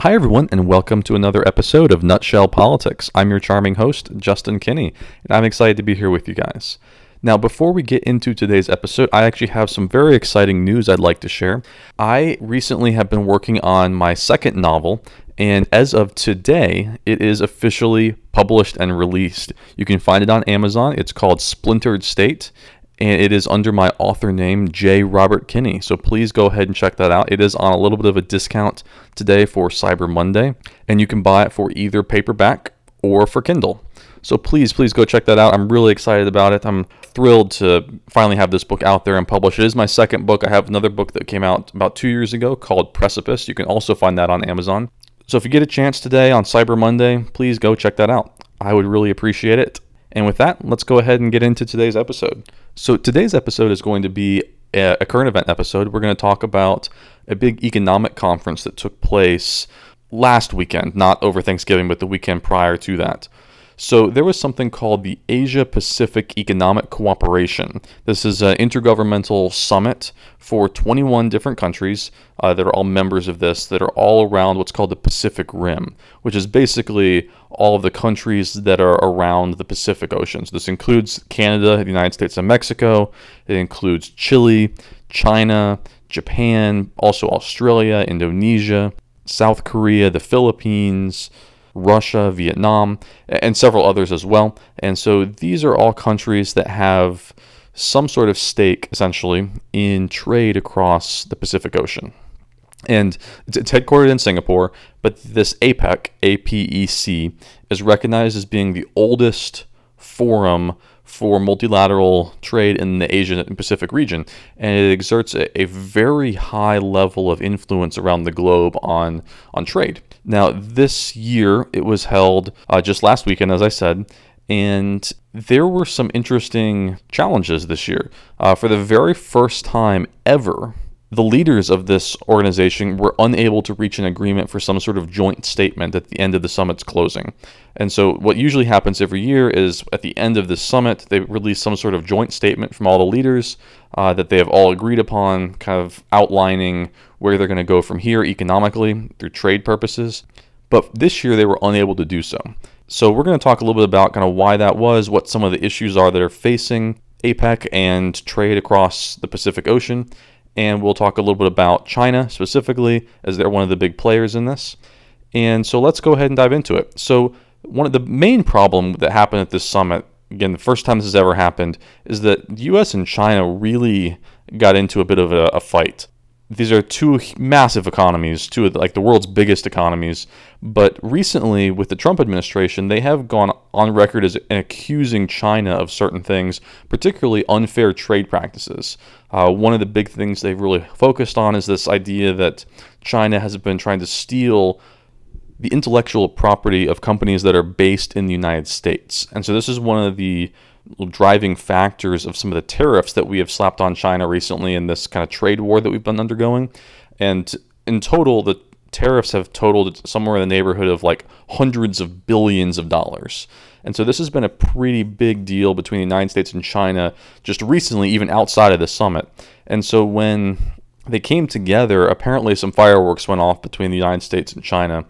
Hi, everyone, and welcome to another episode of Nutshell Politics. I'm your charming host, Justin Kinney, and I'm excited to be here with you guys. Now, before we get into today's episode, I actually have some very exciting news I'd like to share. I recently have been working on my second novel, and as of today, it is officially published and released. You can find it on Amazon. It's called Splintered State, and it is under my author name, J. Robert Kinney. So please go ahead and check that out. It is on a little bit of a discount today for Cyber Monday, and you can buy it for either paperback or for Kindle. So please, please go check that out. I'm really excited about it. I'm thrilled to finally have this book out there and published. It is my second book. I have another book that came out about two years ago called Precipice. You can also find that on Amazon. So if you get a chance today on Cyber Monday, please go check that out. I would really appreciate it. And with that, let's go ahead and get into today's episode. So, today's episode is going to be a, current event episode. We're going to talk about a big economic conference that took place last weekend, not over Thanksgiving, but the weekend prior to that. So there was something called the Asia Pacific Economic Cooperation. This is an intergovernmental summit for 21 different countries uh, that are all members of this that are all around what's called the Pacific Rim, which is basically all of the countries that are around the Pacific Oceans. This includes Canada, the United States, and Mexico. It includes Chile, China, Japan, also Australia, Indonesia, South Korea, the Philippines, Russia, Vietnam, and several others as well. And so these are all countries that have some sort of stake, essentially, in trade across the Pacific Ocean. And it's headquartered in Singapore, but this APEC, APEC, is recognized as being the oldest forum for multilateral trade in the Asia and Pacific region, and it exerts a, a, very high level of influence around the globe on on trade. Now, this year it was held uh, just last weekend, as I said, and there were some interesting challenges this year. Uh, for the very first time ever, the leaders of this organization were unable to reach an agreement for some sort of joint statement at the end of the summit's closing. And so, what usually happens every year is at the end of the summit, they release some sort of joint statement from all the leaders uh, that they have all agreed upon, kind of outlining where they're going to go from here economically through trade purposes. But this year, they were unable to do so. So, we're going to talk a little bit about kind of why that was, what some of the issues are that are facing APEC and trade across the Pacific Ocean and we'll talk a little bit about China specifically, as they're one of the big players in this. And so let's go ahead and dive into it. So, one of the main problem that happened at this summit, again, the first time this has ever happened, is that the US and China really got into a bit of a, a fight these are two massive economies, two of the, like the world's biggest economies. But recently, with the Trump administration, they have gone on record as accusing China of certain things, particularly unfair trade practices. Uh, one of the big things they've really focused on is this idea that China has been trying to steal the intellectual property of companies that are based in the United States. And so this is one of the driving factors of some of the tariffs that we have slapped on China recently in this kind of trade war that we've been undergoing. And in total, the tariffs have totaled somewhere in the neighborhood of like hundreds of billions of dollars. And so this has been a pretty big deal between the United States and China just recently, even outside of the summit. And so when they came together, apparently some fireworks went off between the United States and China.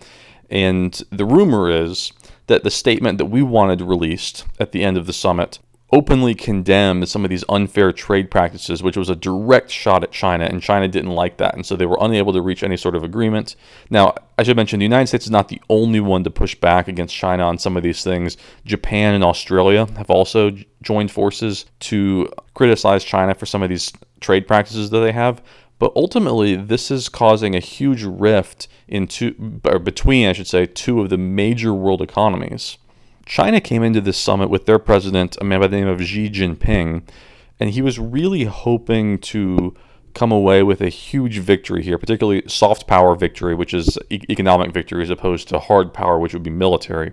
And the rumor is that the statement that we wanted released at the end of the summit openly condemned some of these unfair trade practices, which was a direct shot at China, and China didn't like that, and so they were unable to reach any sort of agreement. Now, I should mention the United States is not the only one to push back against China on some of these things. Japan and Australia have also joined forces to criticize China for some of these trade practices that they have. But ultimately, this is causing a huge rift in two, or between, I should say, two of the major world economies. China came into this summit with their president, a man by the name of Xi Jinping, and he was really hoping to come away with a huge victory here, particularly soft power victory, which is e- economic victory, as opposed to hard power, which would be military.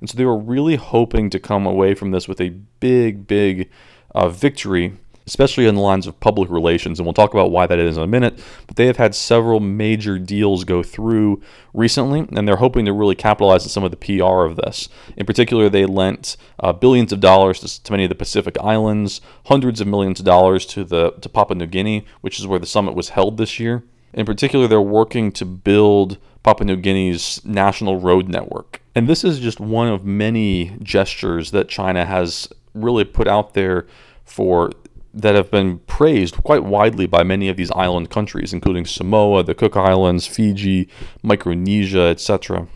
And so they were really hoping to come away from this with a big, big uh, victory especially in the lines of public relations. And we'll talk about why that is in a minute. But they have had several major deals go through recently, and they're hoping to really capitalize on some of the PR of this. In particular, they lent uh, billions of dollars to, to, many of the Pacific Islands, hundreds of millions of dollars to the to Papua New Guinea, which is where the summit was held this year. In particular, they're working to build Papua New Guinea's national road network. And this is just one of many gestures that China has really put out there for that have been praised quite widely by many of these island countries, including Samoa, the Cook Islands, Fiji, Micronesia, etc.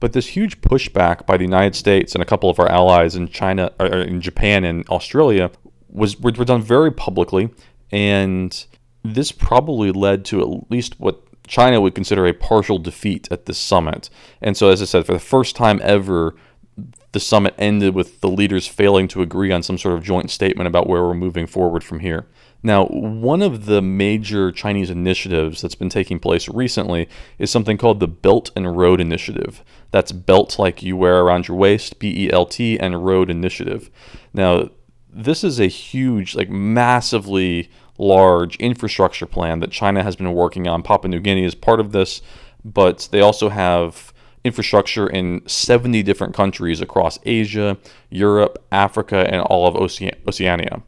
But this huge pushback by the United States and a couple of our allies in China, in Japan and Australia, was were, were done very publicly, and this probably led to at least what China would consider a partial defeat at this summit. And so, as I said, for the first time ever, the summit ended with the leaders failing to agree on some sort of joint statement about where we're moving forward from here. Now, one of the major Chinese initiatives that's been taking place recently is something called the Belt and Road Initiative. That's belt like you wear around your waist, B E L T, and road initiative. Now, this is a huge, like massively large infrastructure plan that China has been working on. Papua New Guinea is part of this, but they also have infrastructure in 70 different countries across Asia, Europe, Africa, and all of Oceania.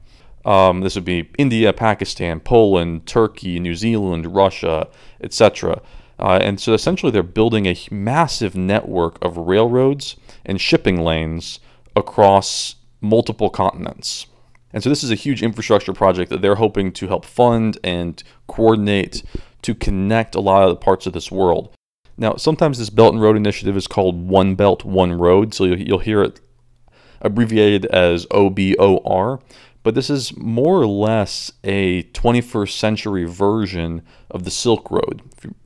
Um, this would be India, Pakistan, Poland, Turkey, New Zealand, Russia, etc. Uh, and so essentially, they're building a massive network of railroads and shipping lanes across multiple continents. And so, this is a huge infrastructure project that they're hoping to help fund and coordinate to connect a lot of the parts of this world. Now, sometimes this Belt and Road Initiative is called One Belt, One Road, so you'll hear it abbreviated as OBOR, but this is more or less a 21st century version of the Silk Road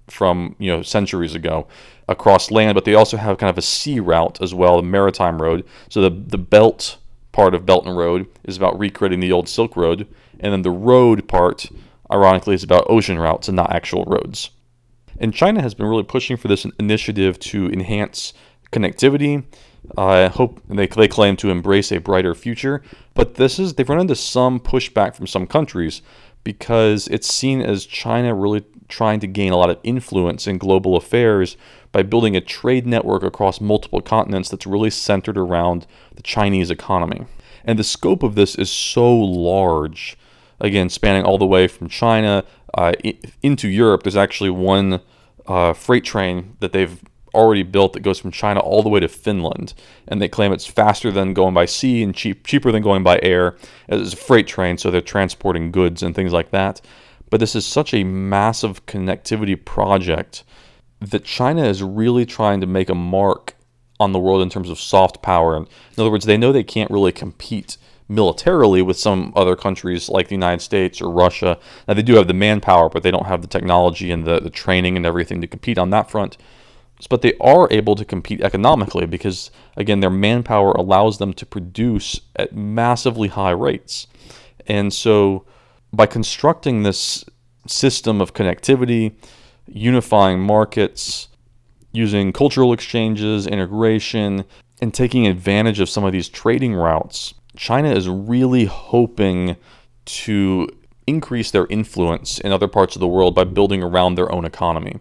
from you know centuries ago across land, but they also have kind of a sea route as well, a maritime road. So the the belt part of Belt and Road is about recreating the old Silk Road, and then the road part, ironically, is about ocean routes and not actual roads. And China has been really pushing for this initiative to enhance connectivity. I hope they, they claim to embrace a brighter future, but this is they've run into some pushback from some countries because it's seen as China really trying to gain a lot of influence in global affairs by building a trade network across multiple continents that's really centered around the Chinese economy. And the scope of this is so large, again, spanning all the way from China uh, into Europe. There's actually one uh, freight train that they've already built that goes from China all the way to Finland, and they claim it's faster than going by sea and cheap, cheaper than going by air. It's a freight train, so they're transporting goods and things like that. But this is such a massive connectivity project that China is really trying to make a mark on the world in terms of soft power. In other words, they know they can't really compete militarily with some other countries like the United States or Russia. Now, they do have the manpower, but they don't have the technology and the, the training and everything to compete on that front. But they are able to compete economically because, again, their manpower allows them to produce at massively high rates. And so, by constructing this system of connectivity, unifying markets, using cultural exchanges, integration, and taking advantage of some of these trading routes, China is really hoping to increase their influence in other parts of the world by building around their own economy.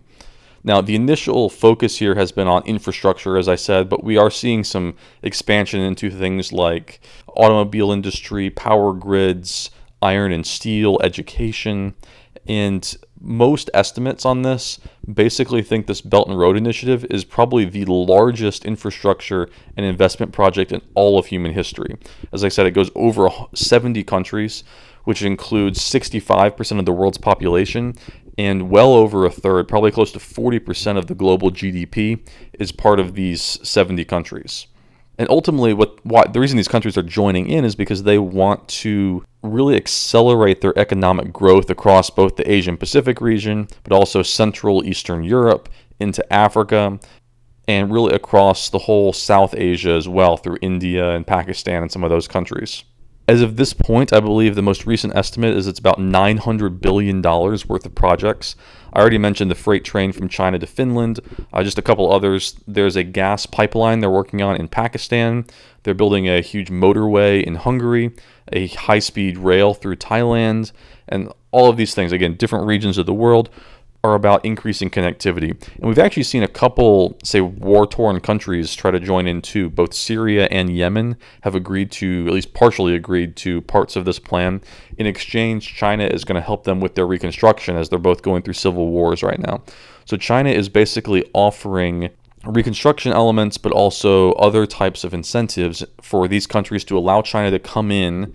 Now, the initial focus here has been on infrastructure, as I said, but we are seeing some expansion into things like automobile industry, power grids, iron and steel, education, and most estimates on this basically think this Belt and Road Initiative is probably the largest infrastructure and investment project in all of human history. As I said, it goes over 70 countries, which includes 65% of the world's population, and well over a third, probably close to 40% of the global GDP, is part of these 70 countries. And ultimately, what why, the reason these countries are joining in is because they want to really accelerate their economic growth across both the Asian Pacific region, but also Central Eastern Europe into Africa. and really across the whole South Asia as well, through India and Pakistan and some of those countries. As of this point, I believe the most recent estimate is it's about $900 billion worth of projects. I already mentioned the freight train from China to Finland, uh, just a couple others. There's a gas pipeline they're working on in Pakistan. They're building a huge motorway in Hungary, a high speed rail through Thailand, and all of these things, again, different regions of the world are about increasing connectivity. And we've actually seen a couple, say, war torn countries try to join in too. Both Syria and Yemen have agreed to, at least partially agreed to, parts of this plan. In exchange, China is going to help them with their reconstruction as they're both going through civil wars right now. So China is basically offering reconstruction elements, but also other types of incentives for these countries to allow China to come in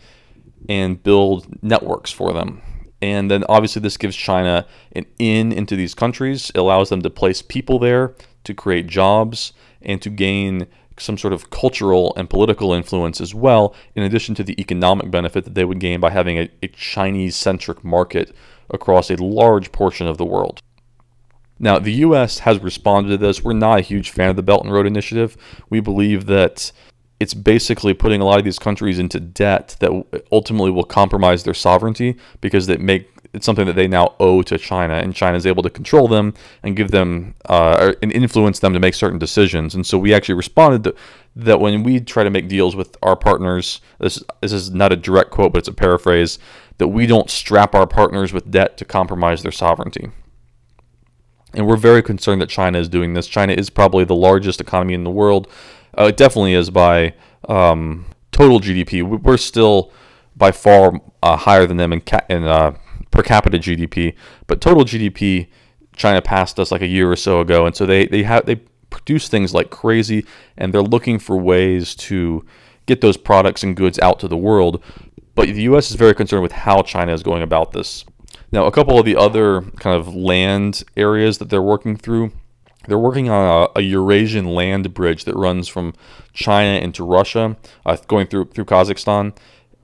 and build networks for them. And then obviously, this gives China an in into these countries. It allows them to place people there to create jobs and to gain some sort of cultural and political influence as well, in addition to the economic benefit that they would gain by having a, a Chinese centric market across a large portion of the world. Now, the U.S. has responded to this. We're not a huge fan of the Belt and Road Initiative. We believe that it's basically putting a lot of these countries into debt that ultimately will compromise their sovereignty because they make it's something that they now owe to China, and China is able to control them and give them uh, and influence them to make certain decisions. And so we actually responded that when we try to make deals with our partners. This this is not a direct quote, but it's a paraphrase that we don't strap our partners with debt to compromise their sovereignty. And we're very concerned that China is doing this. China is probably the largest economy in the world uh, it definitely is by um, total GDP. We're still by far uh, higher than them in, ca- in uh, per capita GDP, but total GDP, China passed us like a year or so ago, and so they they have they produce things like crazy, and they're looking for ways to get those products and goods out to the world. But the U.S. is very concerned with how China is going about this. Now, a couple of the other kind of land areas that they're working through they're working on a, a, Eurasian land bridge that runs from China into Russia, uh, going through through Kazakhstan,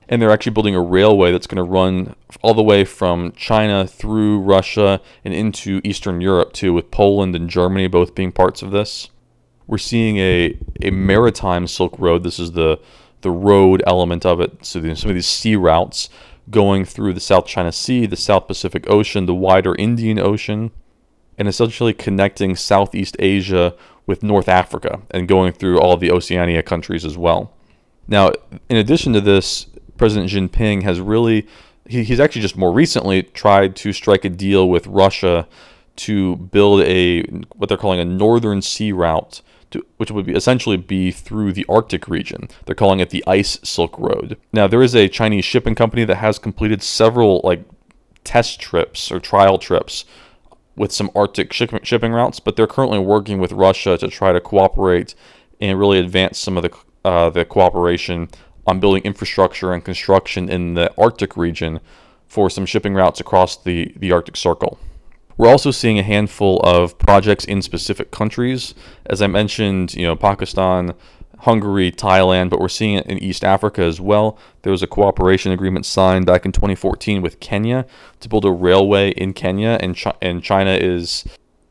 and they're actually building a railway that's going to run all the way from China through Russia and into Eastern Europe too, with Poland and Germany both being parts of this. We're seeing a a maritime Silk Road. This is the the road element of it. So some of these sea routes going through the South China Sea, the South Pacific Ocean, the wider Indian Ocean and essentially connecting Southeast Asia with North Africa and going through all the Oceania countries as well. Now, in addition to this, President Jinping has really, he, he's actually just more recently tried to strike a deal with Russia to build a, what they're calling a northern sea route. To, which would be essentially be through the Arctic region. They're calling it the Ice Silk Road. Now, there is a Chinese shipping company that has completed several like test trips or trial trips with some Arctic shipping routes, but they're currently working with Russia to try to cooperate and really advance some of the uh, the cooperation on building infrastructure and construction in the Arctic region for some shipping routes across the, the Arctic Circle. We're also seeing a handful of projects in specific countries. As I mentioned, you know, Pakistan, Hungary, Thailand, but we're seeing it in East Africa as well. There was a cooperation agreement signed back in 2014 with Kenya to build a railway in Kenya, and, and China is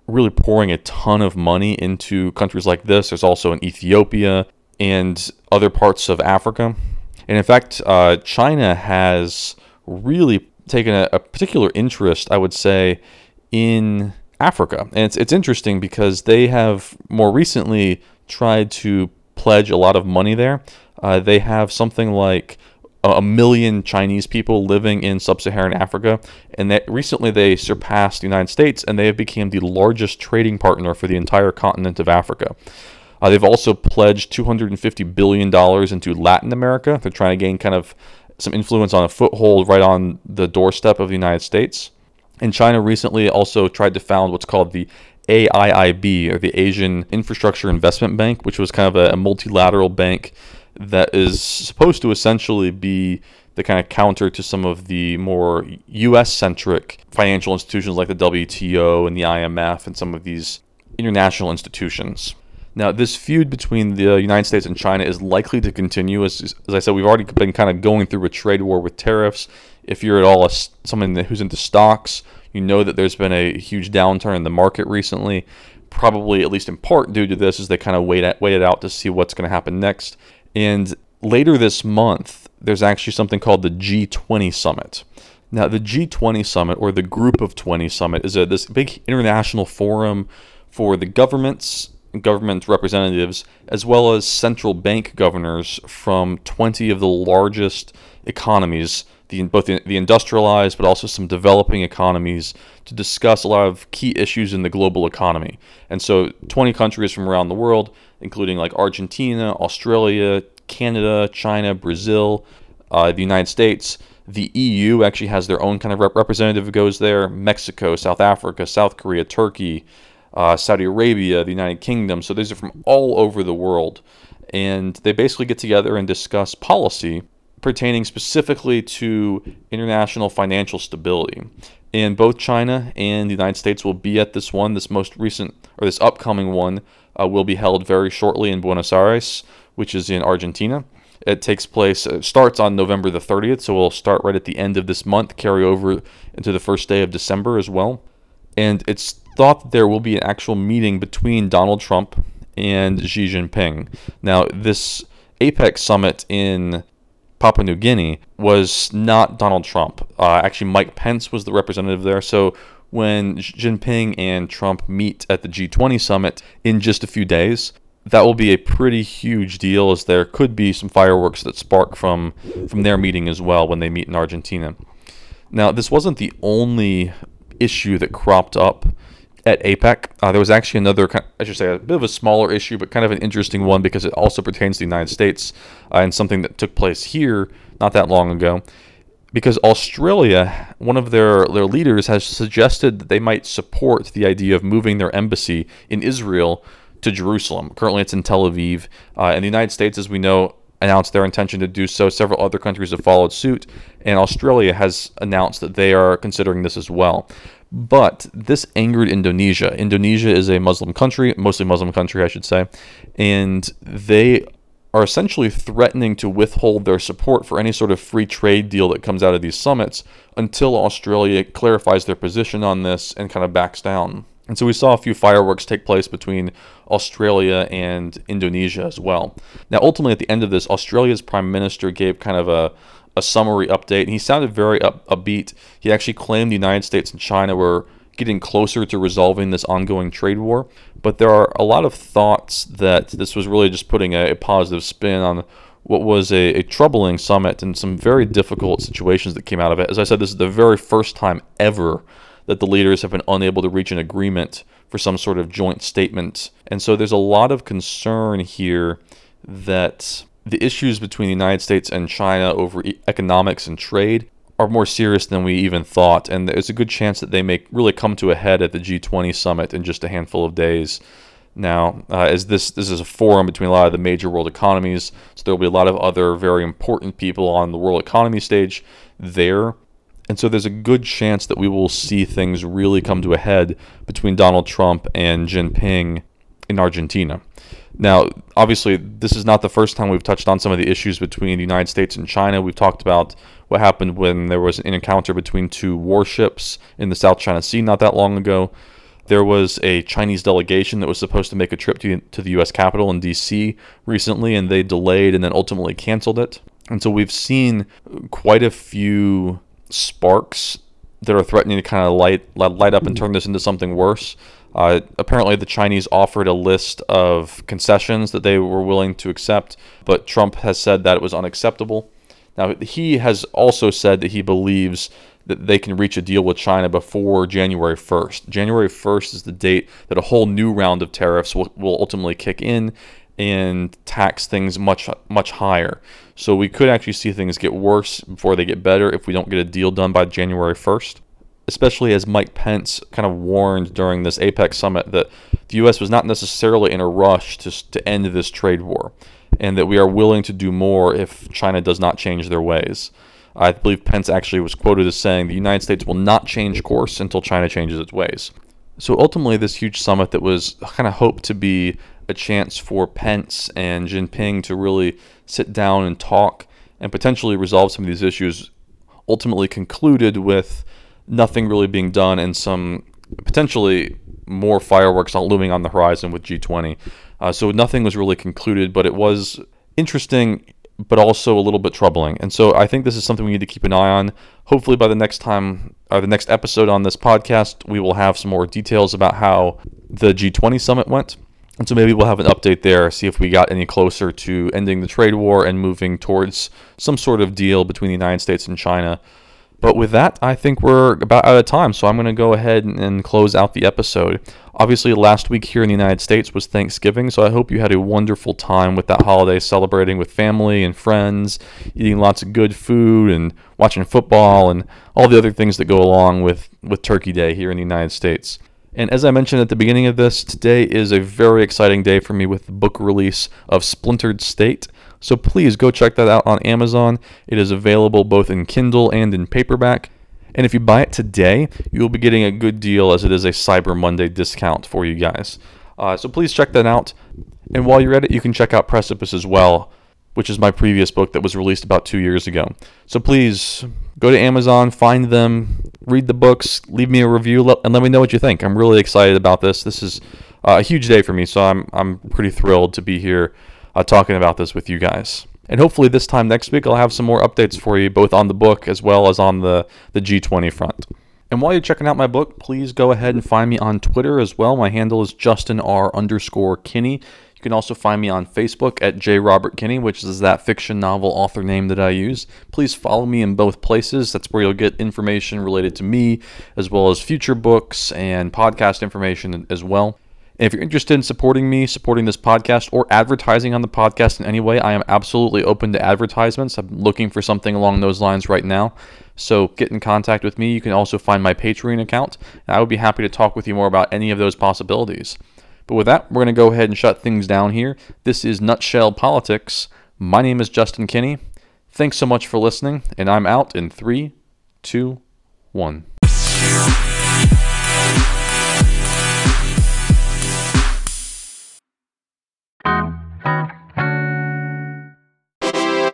really pouring a ton of money into countries like this. There's also in Ethiopia and other parts of Africa. And in fact, uh, China has really taken a, a particular interest, I would say, in Africa. And it's, it's interesting because they have more recently tried to pledge a lot of money there. Uh, they have something like a million Chinese people living in sub-Saharan Africa, and that recently they surpassed the United States, and they have become the largest trading partner for the entire continent of Africa. Uh, they've also pledged 250 billion dollars into Latin America. They're trying to gain kind of some influence on a foothold right on the doorstep of the United States. And China recently also tried to found what's called the AIIB, or the Asian Infrastructure Investment Bank, which was kind of a, a multilateral bank that is supposed to essentially be the kind of counter to some of the more US centric financial institutions like the WTO and the IMF and some of these international institutions. Now, this feud between the United States and China is likely to continue. As, as I said, we've already been kind of going through a trade war with tariffs. If you're at all a, someone who's into stocks, You know that there's been a huge downturn in the market recently, probably at least in part due to this, as they kind of wait waited out to see what's going to happen next. And later this month, there's actually something called the G20 summit. Now, the G20 summit or the Group of 20 summit is a, this big international forum for the governments, government representatives, as well as central bank governors from 20 of the largest economies, the, both the, the industrialized but also some developing economies, to discuss a lot of key issues in the global economy. And so, 20 countries from around the world, including like Argentina, Australia, Canada, China, Brazil, uh, the United States. The EU actually has their own kind of rep- representative who goes there. Mexico, South Africa, South Korea, Turkey, uh, Saudi Arabia, the United Kingdom. So these are from all over the world. And they basically get together and discuss policy pertaining specifically to international financial stability. And both China and the United States will be at this one. This most recent, or this upcoming one, uh, will be held very shortly in Buenos Aires, which is in Argentina. It takes place, it starts on November the 30th, so we'll start right at the end of this month, carry over into the first day of December as well. And it's thought that there will be an actual meeting between Donald Trump and Xi Jinping. Now, this APEC summit in Papua New Guinea was not Donald Trump. Uh, actually, Mike Pence was the representative there. So when Jinping and Trump meet at the G20 summit in just a few days, that will be a pretty huge deal as there could be some fireworks that spark from from their meeting as well when they meet in Argentina. Now, this wasn't the only issue that cropped up at APEC. Uh, there was actually another, I should say, a bit of a smaller issue, but kind of an interesting one because it also pertains to the United States uh, and something that took place here not that long ago. Because Australia, one of their, their leaders, has suggested that they might support the idea of moving their embassy in Israel to Jerusalem. Currently, it's in Tel Aviv. Uh, and the United States, as we know, announced their intention to do so. Several other countries have followed suit, and Australia has announced that they are considering this as well. But this angered Indonesia. Indonesia is a Muslim country, mostly Muslim country, I should say, and they are essentially threatening to withhold their support for any sort of free trade deal that comes out of these summits until Australia clarifies their position on this and kind of backs down. And so we saw a few fireworks take place between Australia and Indonesia as well. Now, ultimately, at the end of this, Australia's prime minister gave kind of a, a summary update, and he sounded very up, upbeat. He actually claimed the United States and China were getting closer to resolving this ongoing trade war. But there are a lot of thoughts that this was really just putting a, a positive spin on what was a, a, troubling summit and some very difficult situations that came out of it. As I said, this is the very first time ever that the leaders have been unable to reach an agreement for some sort of joint statement. And so there's a lot of concern here that the issues between the United States and China over economics and trade are more serious than we even thought. And there's a good chance that they may really come to a head at the G20 summit in just a handful of days. Now, uh, as this this is a forum between a lot of the major world economies, so there will be a lot of other very important people on the world economy stage there. And so there's a good chance that we will see things really come to a head between Donald Trump and Jinping in Argentina. Now, obviously, this is not the first time we've touched on some of the issues between the United States and China. We've talked about what happened when there was an encounter between two warships in the South China Sea not that long ago. There was a Chinese delegation that was supposed to make a trip to, to the U.S. Capitol in D.C. recently, and they delayed and then ultimately canceled it. And so we've seen quite a few sparks that are threatening to kind of light light up and turn this into something worse. Uh, apparently, the Chinese offered a list of concessions that they were willing to accept, but Trump has said that it was unacceptable. Now, he has also said that he believes that they can reach a deal with China before January 1st. January 1st is the date that a whole new round of tariffs will, will ultimately kick in and tax things much much higher. So we could actually see things get worse before they get better if we don't get a deal done by January 1st. Especially as Mike Pence kind of warned during this APEC summit that the U.S. was not necessarily in a rush to, to end this trade war, and that we are willing to do more if China does not change their ways. I believe Pence actually was quoted as saying the United States will not change course until China changes its ways. So ultimately, this huge summit that was kind of hoped to be a chance for Pence and Jinping to really sit down and talk and potentially resolve some of these issues ultimately concluded with nothing really being done and some potentially more fireworks looming on the horizon with G20. Uh, so nothing was really concluded, but it was interesting, but also a little bit troubling. And so I think this is something we need to keep an eye on. Hopefully, by the next time or the next episode on this podcast, we will have some more details about how the G20 summit went. And so maybe we'll have an update there, see if we got any closer to ending the trade war and moving towards some sort of deal between the United States and China. But with that, I think we're about out of time, so I'm going to go ahead and close out the episode. Obviously, last week here in the United States was Thanksgiving, so I hope you had a wonderful time with that holiday, celebrating with family and friends, eating lots of good food, and watching football, and all the other things that go along with, with Turkey Day here in the United States. And as I mentioned at the beginning of this, today is a very exciting day for me with the book release of Splintered State. So please go check that out on Amazon. It is available both in Kindle and in paperback. And if you buy it today, you'll be getting a good deal as it is a Cyber Monday discount for you guys. Uh, so please check that out. And while you're at it, you can check out Precipice as well, which is my previous book that was released about two years ago. So please go to Amazon, find them, read the books, leave me a review, and let me know what you think. I'm really excited about this. This is uh, a huge day for me, so I'm I'm pretty thrilled to be here uh, talking about this with you guys. And hopefully this time next week I'll have some more updates for you, both on the book as well as on the the G20 front. And while you're checking out my book, please go ahead and find me on Twitter as well. My handle is Justin R underscore Kinney. You can also find me on Facebook at J. Robert Kinney, which is that fiction novel author name that I use. Please follow me in both places. That's where you'll get information related to me, as well as future books and podcast information as well. And if you're interested in supporting me, supporting this podcast, or advertising on the podcast in any way, I am absolutely open to advertisements. I'm looking for something along those lines right now. So get in contact with me. You can also find my Patreon account, and I would be happy to talk with you more about any of those possibilities. But with that, we're going to go ahead and shut things down here. This is Nutshell Politics. My name is Justin Kinney. Thanks so much for listening, and I'm out in three, two, one.